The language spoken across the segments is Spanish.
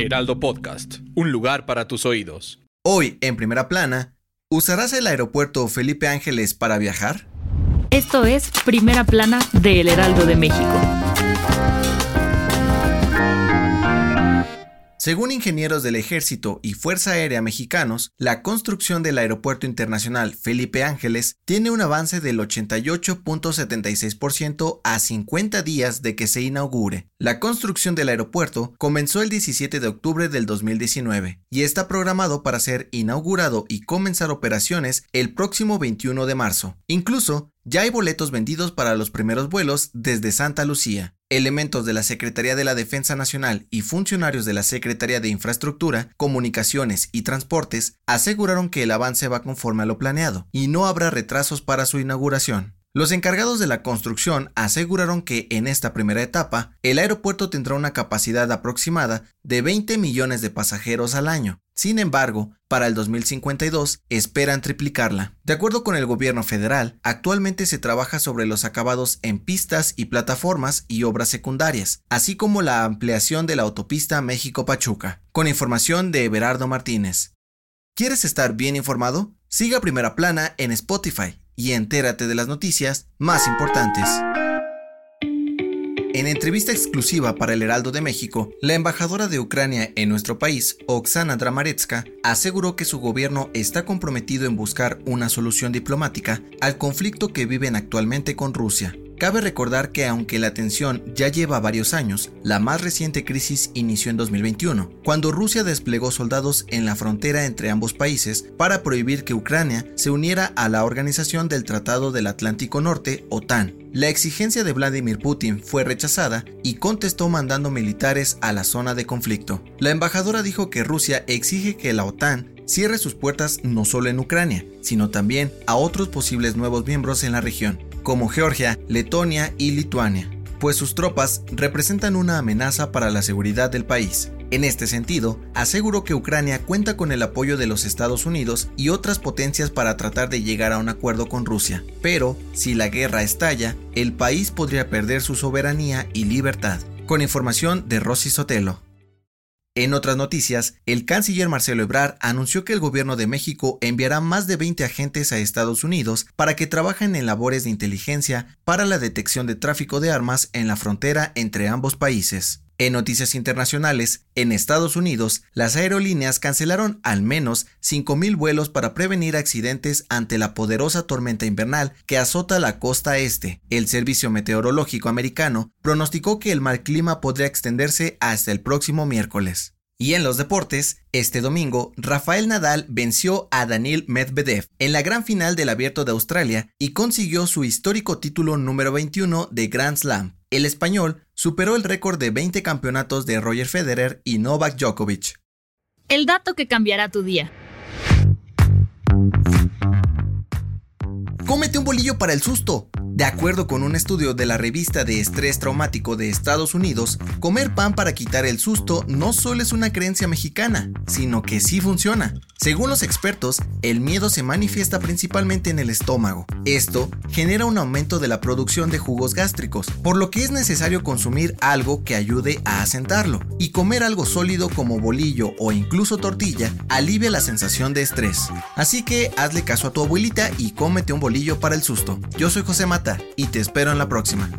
Heraldo Podcast, un lugar para tus oídos. Hoy, en primera plana, ¿usarás el aeropuerto Felipe Ángeles para viajar? Esto es Primera Plana de El Heraldo de México. Según ingenieros del Ejército y Fuerza Aérea mexicanos, la construcción del Aeropuerto Internacional Felipe Ángeles tiene un avance del 88.76% a 50 días de que se inaugure. La construcción del aeropuerto comenzó el 17 de octubre del 2019 y está programado para ser inaugurado y comenzar operaciones el próximo 21 de marzo. Incluso, ya hay boletos vendidos para los primeros vuelos desde Santa Lucía. Elementos de la Secretaría de la Defensa Nacional y funcionarios de la Secretaría de Infraestructura, Comunicaciones y Transportes aseguraron que el avance va conforme a lo planeado y no habrá retrasos para su inauguración. Los encargados de la construcción aseguraron que en esta primera etapa el aeropuerto tendrá una capacidad aproximada de 20 millones de pasajeros al año. Sin embargo, para el 2052 esperan triplicarla. De acuerdo con el gobierno federal, actualmente se trabaja sobre los acabados en pistas y plataformas y obras secundarias, así como la ampliación de la autopista México-Pachuca. Con información de Everardo Martínez. ¿Quieres estar bien informado? Siga Primera Plana en Spotify y entérate de las noticias más importantes. En entrevista exclusiva para el Heraldo de México, la embajadora de Ucrania en nuestro país, Oksana Dramaretska, aseguró que su gobierno está comprometido en buscar una solución diplomática al conflicto que viven actualmente con Rusia. Cabe recordar que aunque la tensión ya lleva varios años, la más reciente crisis inició en 2021, cuando Rusia desplegó soldados en la frontera entre ambos países para prohibir que Ucrania se uniera a la Organización del Tratado del Atlántico Norte, OTAN. La exigencia de Vladimir Putin fue rechazada y contestó mandando militares a la zona de conflicto. La embajadora dijo que Rusia exige que la OTAN cierre sus puertas no solo en Ucrania, sino también a otros posibles nuevos miembros en la región como Georgia, Letonia y Lituania, pues sus tropas representan una amenaza para la seguridad del país. En este sentido, aseguró que Ucrania cuenta con el apoyo de los Estados Unidos y otras potencias para tratar de llegar a un acuerdo con Rusia, pero si la guerra estalla, el país podría perder su soberanía y libertad. Con información de Rosy Sotelo. En otras noticias, el canciller Marcelo Ebrard anunció que el gobierno de México enviará más de 20 agentes a Estados Unidos para que trabajen en labores de inteligencia para la detección de tráfico de armas en la frontera entre ambos países. En noticias internacionales, en Estados Unidos, las aerolíneas cancelaron al menos 5.000 vuelos para prevenir accidentes ante la poderosa tormenta invernal que azota la costa este. El Servicio Meteorológico Americano pronosticó que el mal clima podría extenderse hasta el próximo miércoles. Y en los deportes, este domingo, Rafael Nadal venció a Daniel Medvedev en la gran final del Abierto de Australia y consiguió su histórico título número 21 de Grand Slam. El español superó el récord de 20 campeonatos de Roger Federer y Novak Djokovic. El dato que cambiará tu día. Cómete un bolillo para el susto. De acuerdo con un estudio de la revista de estrés traumático de Estados Unidos, comer pan para quitar el susto no solo es una creencia mexicana, sino que sí funciona. Según los expertos, el miedo se manifiesta principalmente en el estómago. Esto genera un aumento de la producción de jugos gástricos, por lo que es necesario consumir algo que ayude a asentarlo. Y comer algo sólido como bolillo o incluso tortilla alivia la sensación de estrés. Así que hazle caso a tu abuelita y cómete un bolillo para el susto. Yo soy José Mata y te espero en la próxima.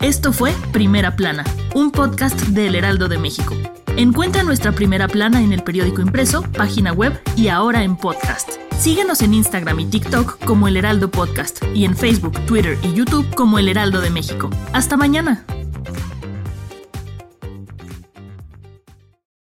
Esto fue Primera Plana, un podcast de El Heraldo de México. Encuentra nuestra Primera Plana en el periódico impreso, página web y ahora en podcast. Síguenos en Instagram y TikTok como El Heraldo Podcast y en Facebook, Twitter y YouTube como El Heraldo de México. Hasta mañana.